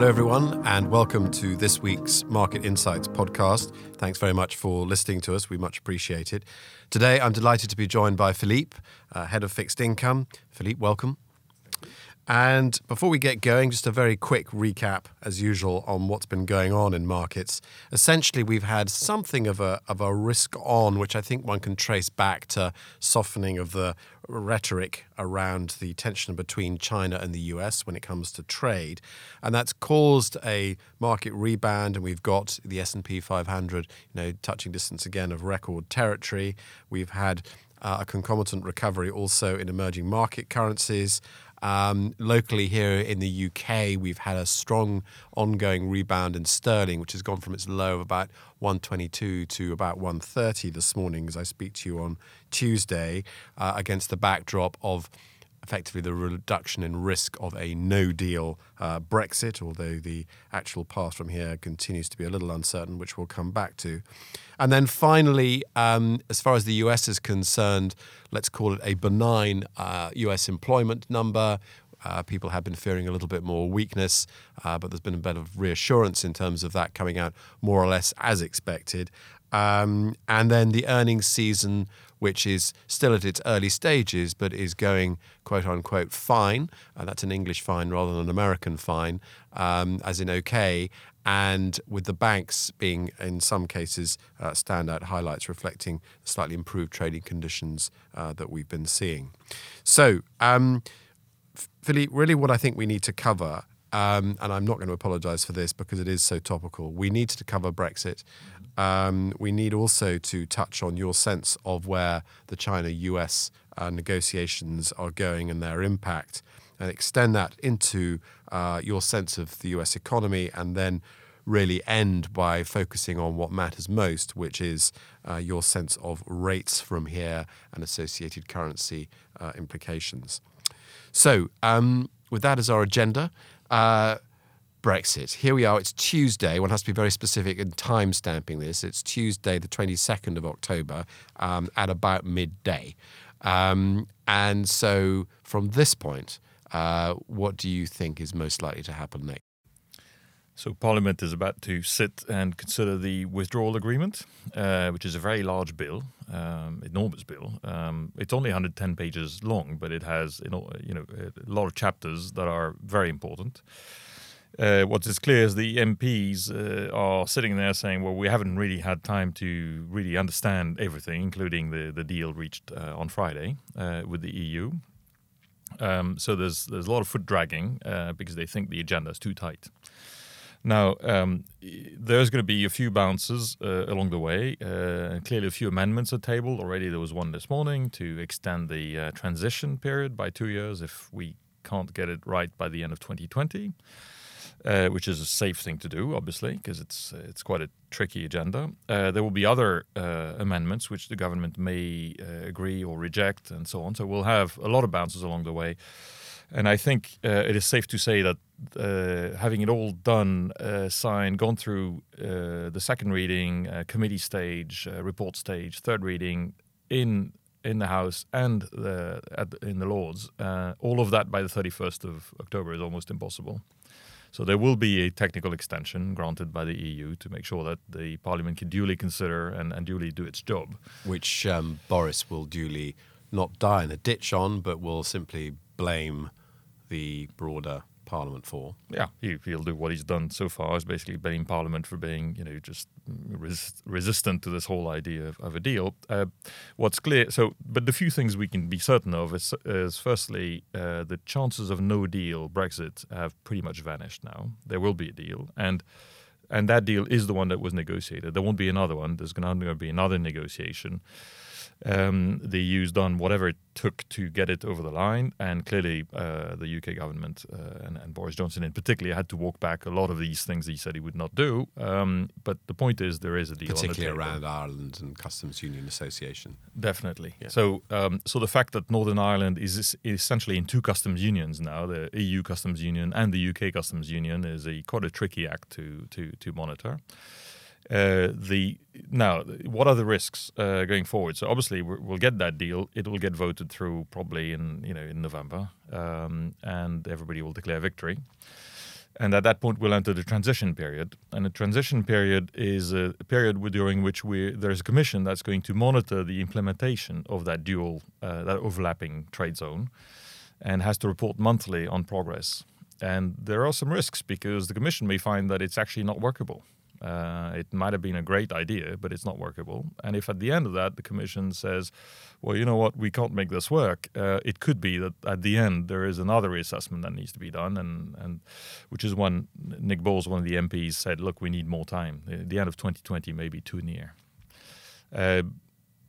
Hello, everyone, and welcome to this week's Market Insights podcast. Thanks very much for listening to us. We much appreciate it. Today, I'm delighted to be joined by Philippe, uh, Head of Fixed Income. Philippe, welcome. And before we get going, just a very quick recap, as usual, on what's been going on in markets. Essentially, we've had something of a, of a risk on, which I think one can trace back to softening of the rhetoric around the tension between China and the US when it comes to trade. And that's caused a market rebound, and we've got the S&P 500, you know, touching distance again of record territory. We've had uh, a concomitant recovery also in emerging market currencies. Um, locally here in the UK, we've had a strong ongoing rebound in sterling, which has gone from its low of about 122 to about 130 this morning as I speak to you on Tuesday, uh, against the backdrop of effectively the reduction in risk of a no deal uh, Brexit, although the actual path from here continues to be a little uncertain, which we'll come back to. And then finally, um, as far as the US is concerned, let's call it a benign uh, US employment number. Uh, people have been fearing a little bit more weakness, uh, but there's been a bit of reassurance in terms of that coming out more or less as expected. Um, and then the earnings season which is still at its early stages but is going quote unquote fine. And that's an English fine rather than an American fine, um, as in okay. And with the banks being, in some cases, uh, standout highlights reflecting slightly improved trading conditions uh, that we've been seeing. So, um, Philippe, really what I think we need to cover um, and I'm not going to apologise for this because it is so topical. We need to cover Brexit. Um, we need also to touch on your sense of where the China US uh, negotiations are going and their impact, and extend that into uh, your sense of the US economy, and then really end by focusing on what matters most, which is uh, your sense of rates from here and associated currency uh, implications. So, um, with that as our agenda, uh, Brexit. Here we are. It's Tuesday. One has to be very specific in time stamping this. It's Tuesday, the 22nd of October, um, at about midday. Um, and so, from this point, uh, what do you think is most likely to happen next? So, Parliament is about to sit and consider the withdrawal agreement, uh, which is a very large bill, um, enormous bill. Um, it's only 110 pages long, but it has you know, a lot of chapters that are very important. Uh, what is clear is the MPs uh, are sitting there saying, "Well, we haven't really had time to really understand everything, including the the deal reached uh, on Friday uh, with the EU." Um, so there's there's a lot of foot dragging uh, because they think the agenda is too tight. Now, um, there's going to be a few bounces uh, along the way. Uh, clearly, a few amendments are tabled. Already, there was one this morning to extend the uh, transition period by two years if we can't get it right by the end of 2020. Uh, which is a safe thing to do, obviously, because it's it's quite a tricky agenda. Uh, there will be other uh, amendments which the government may agree or reject, and so on. So we'll have a lot of bounces along the way. And I think uh, it is safe to say that uh, having it all done, uh, signed, gone through uh, the second reading, uh, committee stage, uh, report stage, third reading in in the House and the, in the Lords, all of that by the 31st of October is almost impossible. So there will be a technical extension granted by the EU to make sure that the Parliament can duly consider and, and duly do its job. Which um, Boris will duly not die in a ditch on, but will simply blame the broader Parliament for. Yeah, he, will do what he's done so far is basically blame Parliament for being, you know, just res- resistant to this whole idea of, of a deal. Uh, what's clear, so, but the few things we can be certain of is, is firstly, uh, the chances of no deal Brexit have pretty much vanished now. There will be a deal, and and that deal is the one that was negotiated. There won't be another one. There's going to be another negotiation. Um, the EU's done whatever it took to get it over the line, and clearly uh, the UK government uh, and, and, Boris Johnson in particular had to walk back a lot of these things he said he would not do. Um, but the point is, there is a deal, particularly around Ireland and Customs Union Association. Definitely. Yeah. So, um, so the fact that Northern Ireland is essentially in two customs unions now, the EU Customs Union and the UK Customs Union, is a quite a tricky act to to to monitor. Uh, the now, what are the risks uh, going forward? So obviously, we will get that deal. It will get voted through probably in you know in November, um, and everybody will declare victory. And at that point, we'll enter the transition period. And the transition period is a period during which we, there's a commission that's going to monitor the implementation of that dual, uh, that overlapping trade zone, and has to report monthly on progress. And there are some risks because the commission may find that it's actually not workable. Uh, it might have been a great idea, but it's not workable. And if at the end of that the commission says, well, you know what, we can't make this work, uh, it could be that at the end there is another reassessment that needs to be done, and, and which is when Nick Boles, one of the MPs, said, look, we need more time. The, the end of 2020 may be too near. Uh,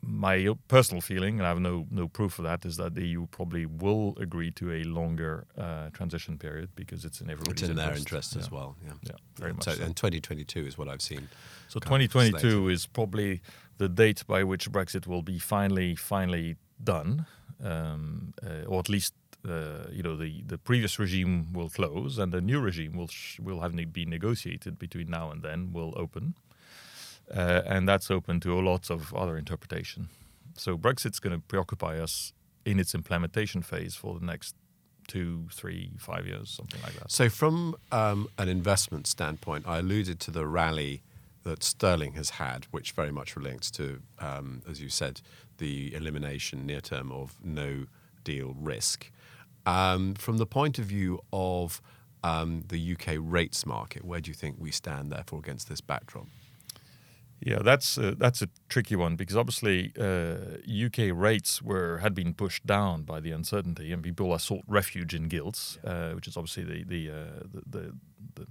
my personal feeling, and I have no no proof of that, is that the EU probably will agree to a longer uh, transition period because it's in everybody's it's in interest. their interest yeah. as well. Yeah, yeah, very much. So, So. And 2022 is what I've seen. So kind of 2022 is probably the date by which Brexit will be finally finally done, um, uh, or at least. Uh, you know the, the previous regime will close and the new regime will sh- will have ne- be negotiated between now and then will open uh, and that's open to lots of other interpretation. So Brexit's going to preoccupy us in its implementation phase for the next two, three, five years, something like that. So, from um, an investment standpoint, I alluded to the rally that Sterling has had, which very much relates to, um, as you said, the elimination near term of no deal risk. Um, from the point of view of um, the UK rates market, where do you think we stand, therefore, against this backdrop? Yeah, that's uh, that's a tricky one because obviously uh, UK rates were had been pushed down by the uncertainty, and people have sought refuge in gilts, uh, which is obviously the the, uh, the the the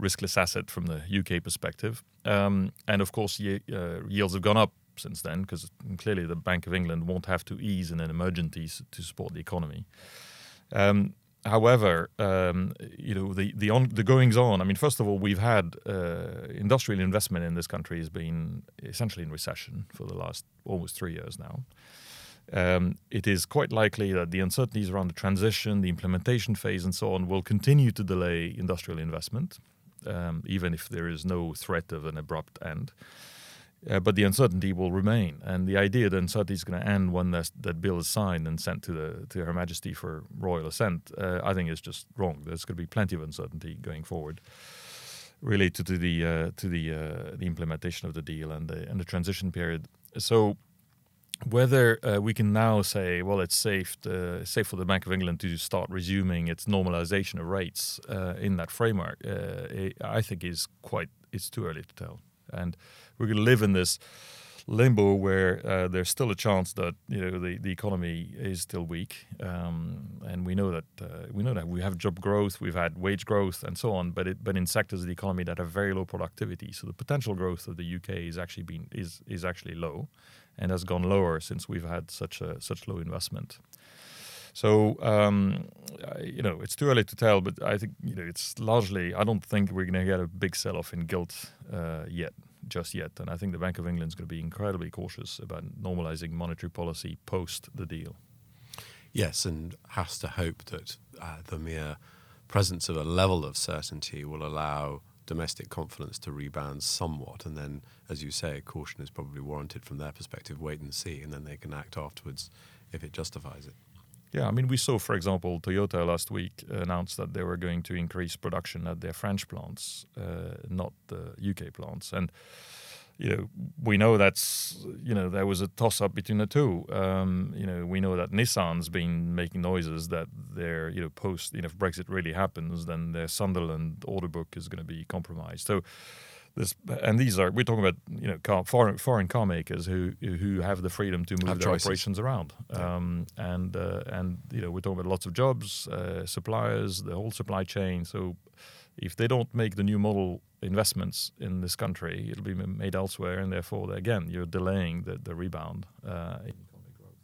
riskless asset from the UK perspective. Um, and of course, ye- uh, yields have gone up since then because clearly the Bank of England won't have to ease in an emergency to support the economy. Um, however, um, you know the the, on, the goings on. I mean, first of all, we've had uh, industrial investment in this country has been essentially in recession for the last almost three years now. Um, it is quite likely that the uncertainties around the transition, the implementation phase, and so on will continue to delay industrial investment, um, even if there is no threat of an abrupt end. Uh, but the uncertainty will remain, and the idea that uncertainty is going to end when that, bill is signed and sent to the to Her Majesty for royal assent, uh, I think is just wrong. There's going to be plenty of uncertainty going forward, related to the uh, to the uh, the implementation of the deal and the and the transition period. So whether uh, we can now say, well, it's safe, to, safe for the Bank of England to start resuming its normalization of rates uh, in that framework, uh, I think is quite. It's too early to tell, and we're going to live in this limbo where uh, there's still a chance that you know the, the economy is still weak, um, and we know that uh, we know that we have job growth, we've had wage growth, and so on. But it, but in sectors of the economy that have very low productivity, so the potential growth of the UK is actually been is is actually low, and has gone lower since we've had such a such low investment. So um, you know, it's too early to tell, but I think you know it's largely. I don't think we're going to get a big sell-off in gilt uh, yet, just yet, and I think the Bank of England is going to be incredibly cautious about normalizing monetary policy post the deal. Yes, and has to hope that uh, the mere presence of a level of certainty will allow domestic confidence to rebound somewhat. And then, as you say, caution is probably warranted from their perspective. Wait and see, and then they can act afterwards if it justifies it. Yeah, I mean, we saw, for example, Toyota last week announced that they were going to increase production at their French plants, uh, not the UK plants. And, you know, we know that's, you know, there was a toss up between the two. Um, you know, we know that Nissan's been making noises that their, you know, post, you know, if Brexit really happens, then their Sunderland order book is going to be compromised. So, this, and these are we're talking about you know car, foreign foreign car makers who who have the freedom to move Have their choices. operations around, Yeah. um, and uh, and you know we're talking about lots of jobs, uh, suppliers, the whole supply chain. So if they don't make the new model investments in this country, it'll be made elsewhere, and therefore again you're delaying the the rebound. Uh, in economic growth.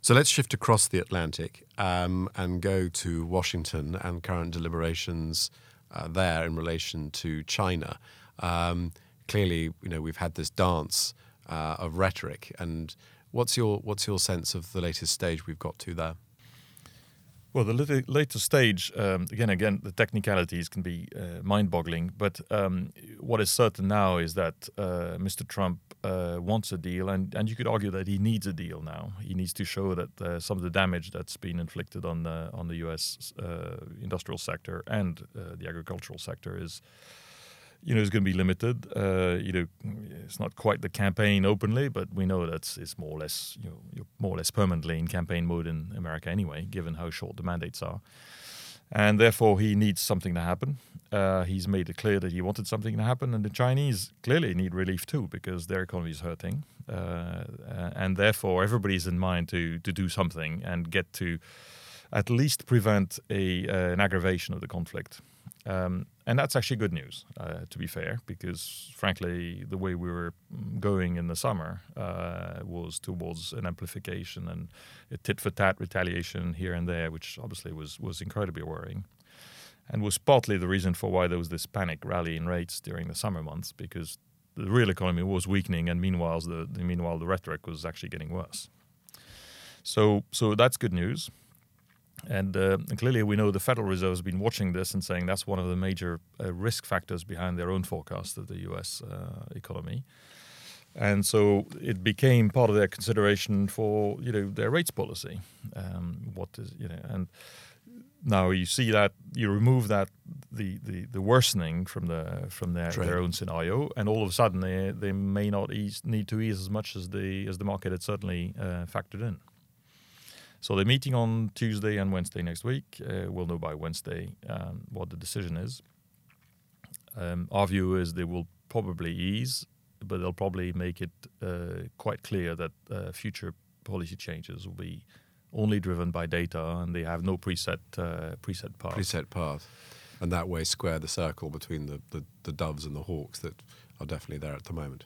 So let's shift across the Atlantic um, and go to Washington and current deliberations uh, there in relation to China. Um, clearly, you know, we've had this dance uh, of rhetoric, and what's your what's your sense of the latest stage we've got to there? Well, the later, later stage, um, again, again, the technicalities can be uh, mind-boggling. But um, what is certain now is that uh, Mr. Trump uh, wants a deal, and, and you could argue that he needs a deal now. He needs to show that uh, some of the damage that's been inflicted on the on the U.S. Uh, industrial sector and uh, the agricultural sector is you know, is going to be limited. Uh, you know, it's not quite the campaign openly, but we know that it's more or less, you know, you're more or less permanently in campaign mode in America anyway, given how short the mandates are. And therefore, he needs something to happen. Uh, he's made it clear that he wanted something to happen, and the Chinese clearly need relief too because their economy is hurting, uh, and therefore everybody's in mind to to do something and get to at least prevent a uh, an aggravation of the conflict. Um, and that's actually good news, uh, to be fair, because frankly, the way we were going in the summer uh, was towards an amplification and a tit for tat retaliation here and there, which obviously was, was incredibly worrying. And was partly the reason for why there was this panic rally in rates during the summer months, because the real economy was weakening, and meanwhile, the, the meanwhile the rhetoric was actually getting worse. So, so that's good news. And, uh, and, clearly, we know the Federal Reserve has been watching this and saying that's one of the major uh, risk factors behind their own forecast of the U.S. Uh, economy. And so it became part of their consideration for you know their rates policy. Um, what is you know and now you see that you remove that the, the, the worsening from the from their, their own scenario, and all of a sudden they they may not ease, need to ease as much as the as the market had certainly uh, factored in. So they're meeting on Tuesday and Wednesday next week. Uh, we'll know by Wednesday um, what the decision is. Um, our view is they will probably ease, but they'll probably make it uh, quite clear that uh, future policy changes will be only driven by data, and they have no preset uh, preset path. Preset path, and that way square the circle between the, the, the doves and the hawks that are definitely there at the moment.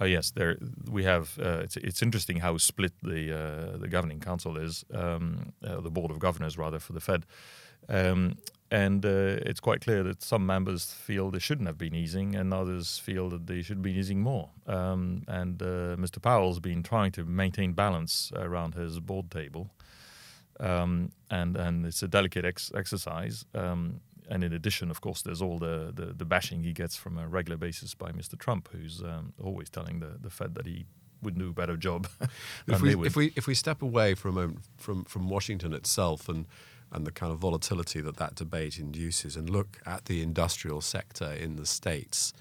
Uh, yes, there we have. Uh, it's it's interesting how split the uh, the governing council is, um, uh, the board of governors rather for the Fed, um, and uh, it's quite clear that some members feel they shouldn't have been easing, and others feel that they should be easing more. Um, and uh, Mr. Powell's been trying to maintain balance around his board table, um, and and it's a delicate ex- exercise. And in addition, of course, there's all the, the, the, bashing he gets from a regular basis by Mr. Trump, who's um, always telling the, the Fed that he would do a better job. if, we, if we if we step away from a, moment from from Washington itself and and the kind of volatility that that debate induces, and look at the industrial sector in the states.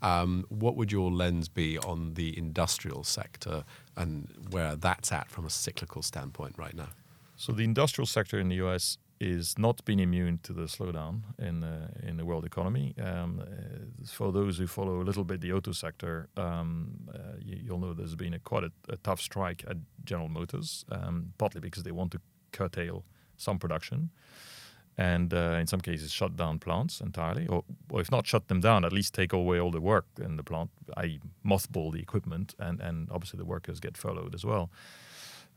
Um, what would your lens be on the industrial sector and where that's at from a cyclical standpoint right now? So the industrial sector in the U.S is not been immune to the slowdown in in the world economy. Um, uh, for those who follow a little bit the auto sector, um, uh, you, will know there's been a quite a, a, tough strike at General Motors, um, partly because they want to curtail some production, and uh, in some cases shut down plants entirely, or, or, if not shut them down, at least take away all the work in the plant, i.e., mothball the equipment, and and obviously the workers get furloughed as well.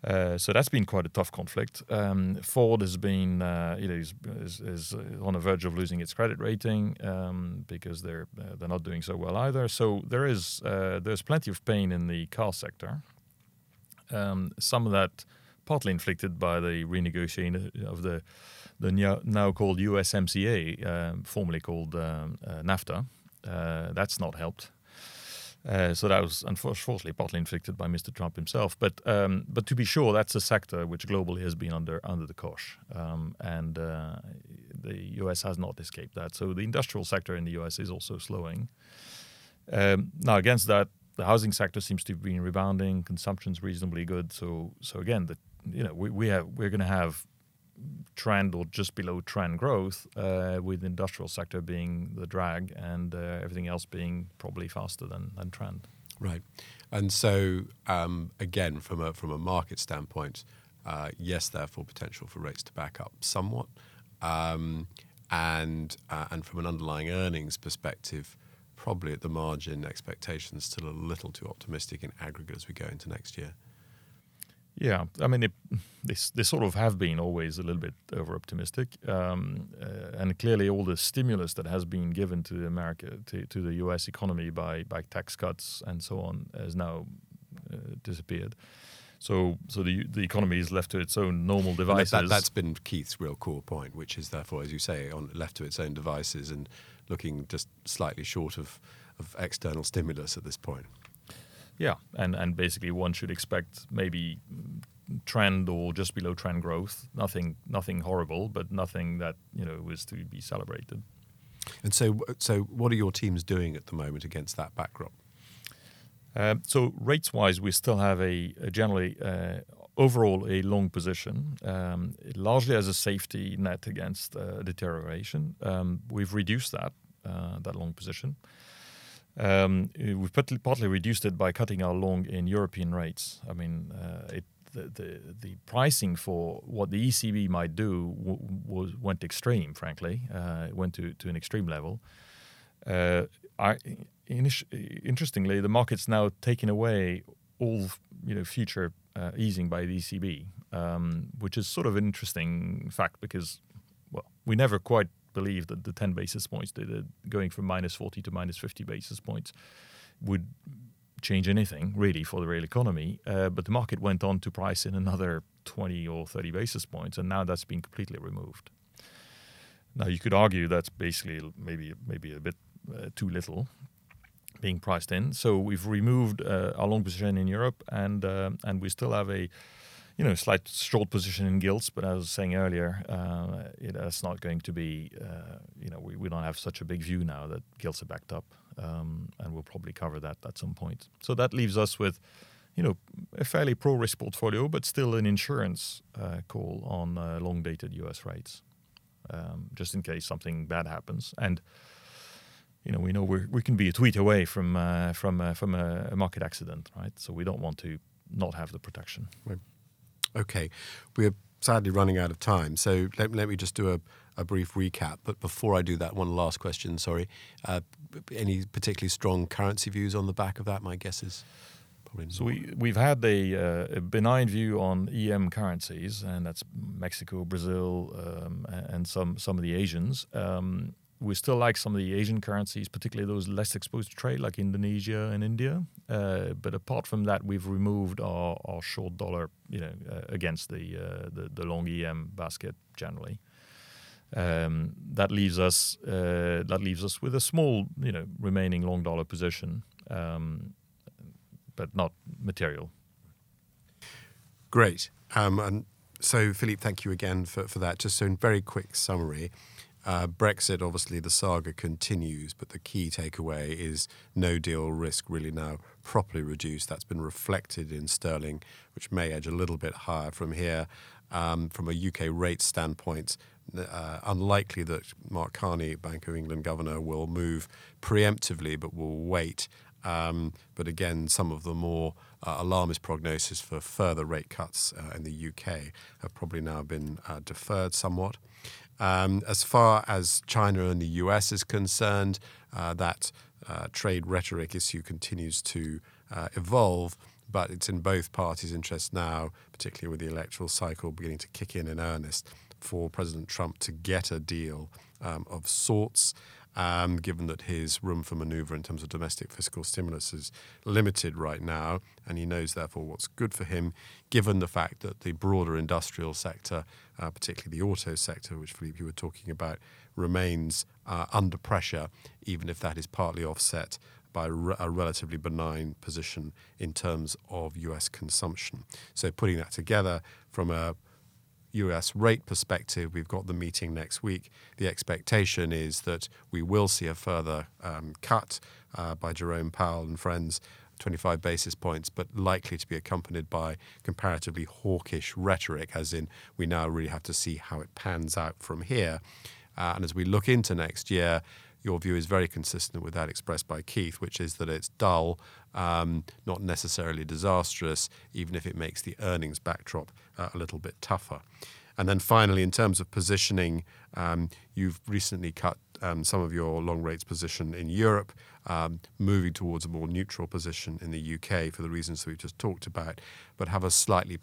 Uh, so that's been quite a tough conflict. Um, Ford has been, uh, you know, is, is, is, on the verge of losing its credit rating um, because they're uh, they're not doing so well either. So there is uh, there's plenty of pain in the car sector. Um, some of that partly inflicted by the renegotiation of the the now called USMCA, um, formerly called um, uh, NAFTA. that's not helped. Uh, so that was unfortunately partly inflicted by Mr. Trump himself. But um, but to be sure, that's a sector which globally has been under under the cosh, um, and uh, the U.S. has not escaped that. So the industrial sector in the U.S. is also slowing. Um, now against that, the housing sector seems to have been rebounding. Consumption's reasonably good. So so again, the you know we, we have we're going to have trend or just below trend growth, uh, with the industrial sector being the drag and uh, everything else being probably faster than, than trend. Right, and so um, again, from a from a market standpoint, uh, yes, therefore potential for rates to back up somewhat, um, and uh, and from an underlying earnings perspective, probably at the margin, expectations still a little too optimistic in aggregate as we go into next year. Yeah, I mean, it, they, they sort of have been always a little bit over optimistic, um, uh, and clearly all the stimulus that has been given to America to, to the U.S. economy by by tax cuts and so on has now uh, disappeared. So, so the the economy is left to its own normal devices. That, has been Keith's real core point, which is therefore, as you say, on left to its own devices and looking just slightly short of, of external stimulus at this point. Yeah, and and basically one should expect maybe trend or just below trend growth. Nothing nothing horrible, but nothing that you know was to be celebrated. And so, so what are your teams doing at the moment against that backdrop? Uh, so rates wise, we still have a, a generally uh, overall a long position, um, largely as a safety net against uh, deterioration. Um, we've reduced that uh, that long position. Um, we've partly reduced it by cutting our long in European rates. I mean, uh, it, the, the, the pricing for what the ECB might do went extreme. Frankly, uh, it went to, to an extreme level. Uh, I, interestingly, the market's now taking away all you know future uh, easing by the ECB, um, which is sort of an interesting fact because well, we never quite believed that the 10 basis points, the, going from minus 40 to minus 50 basis points, would change anything really for the real economy. Uh, but the market went on to price in another 20 or 30 basis points, and now that's been completely removed. Now you could argue that's basically maybe maybe a bit uh, too little being priced in. So we've removed uh, our long position in Europe, and uh, and we still have a you know, slight short position in gilts, but as I was saying earlier, uh, it, that's not going to be, uh, you know, we, we don't have such a big view now that gilts are backed up, um, and we'll probably cover that at some point. So that leaves us with, you know, a fairly pro-risk portfolio, but still an insurance uh, call on uh, long-dated U.S. rates, um, just in case something bad happens. And you know, we know we we can be a tweet away from uh, from uh, from a, a market accident, right? So we don't want to not have the protection. Right. Okay, we're sadly running out of time, so let, let me just do a, a brief recap. But before I do that, one last question. Sorry, uh, any particularly strong currency views on the back of that? My guess is. Probably. not. So we, we've had a, uh, a, benign view on EM currencies, and that's Mexico, Brazil, um, and some some of the Asians. Um, we still like some of the Asian currencies, particularly those less exposed to trade, like Indonesia and India. Uh, but apart from that, we've removed our, our short dollar, you know, uh, against the, uh, the, the long EM basket generally. Um, that leaves us uh, that leaves us with a small, you know, remaining long dollar position, um, but not material. Great. Um, and so, Philippe, thank you again for, for that. Just so, in very quick summary, uh, Brexit, obviously, the saga continues, but the key takeaway is no deal risk really now properly reduced. That's been reflected in sterling, which may edge a little bit higher from here. Um, from a UK rate standpoint, uh, unlikely that Mark Carney, Bank of England governor, will move preemptively, but will wait. Um, but again, some of the more uh, alarmist prognosis for further rate cuts uh, in the UK have probably now been uh, deferred somewhat. Um, as far as China and the US is concerned, uh, that uh, trade rhetoric issue continues to uh, evolve, but it's in both parties' interest now, particularly with the electoral cycle beginning to kick in in earnest, for President Trump to get a deal um, of sorts um, given that his room for maneuver in terms of domestic fiscal stimulus is limited right now, and he knows therefore what's good for him, given the fact that the broader industrial sector, uh, particularly the auto sector, which Philippe you were talking about, remains uh, under pressure, even if that is partly offset by a relatively benign position in terms of US consumption. So putting that together from a US rate perspective, we've got the meeting next week. The expectation is that we will see a further um, cut uh, by Jerome Powell and friends, 25 basis points, but likely to be accompanied by comparatively hawkish rhetoric, as in we now really have to see how it pans out from here. Uh, and as we look into next year, your view is very consistent with that expressed by Keith, which is that it's dull, um, not necessarily disastrous, even if it makes the earnings backdrop uh, a little bit tougher. And then finally, in terms of positioning, um, you've recently cut um, some of your long rates position in Europe, um, moving towards a more neutral position in the UK for the reasons that we've just talked about, but have a slightly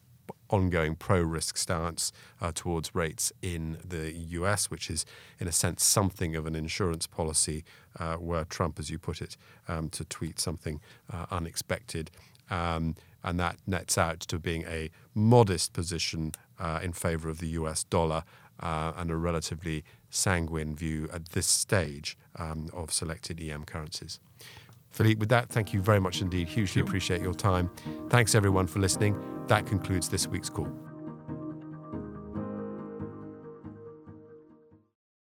ongoing pro risk stance uh, towards rates in the US, which is, in a sense, something of an insurance policy uh, where Trump, as you put it, um, to tweet something uh, unexpected. Um, and that nets out to being a modest position uh, in favor of the US dollar uh, and a relatively sanguine view at this stage um, of selected EM currencies. Philippe, with that, thank you very much indeed. Hugely appreciate your time. Thanks everyone for listening. That concludes this week's call.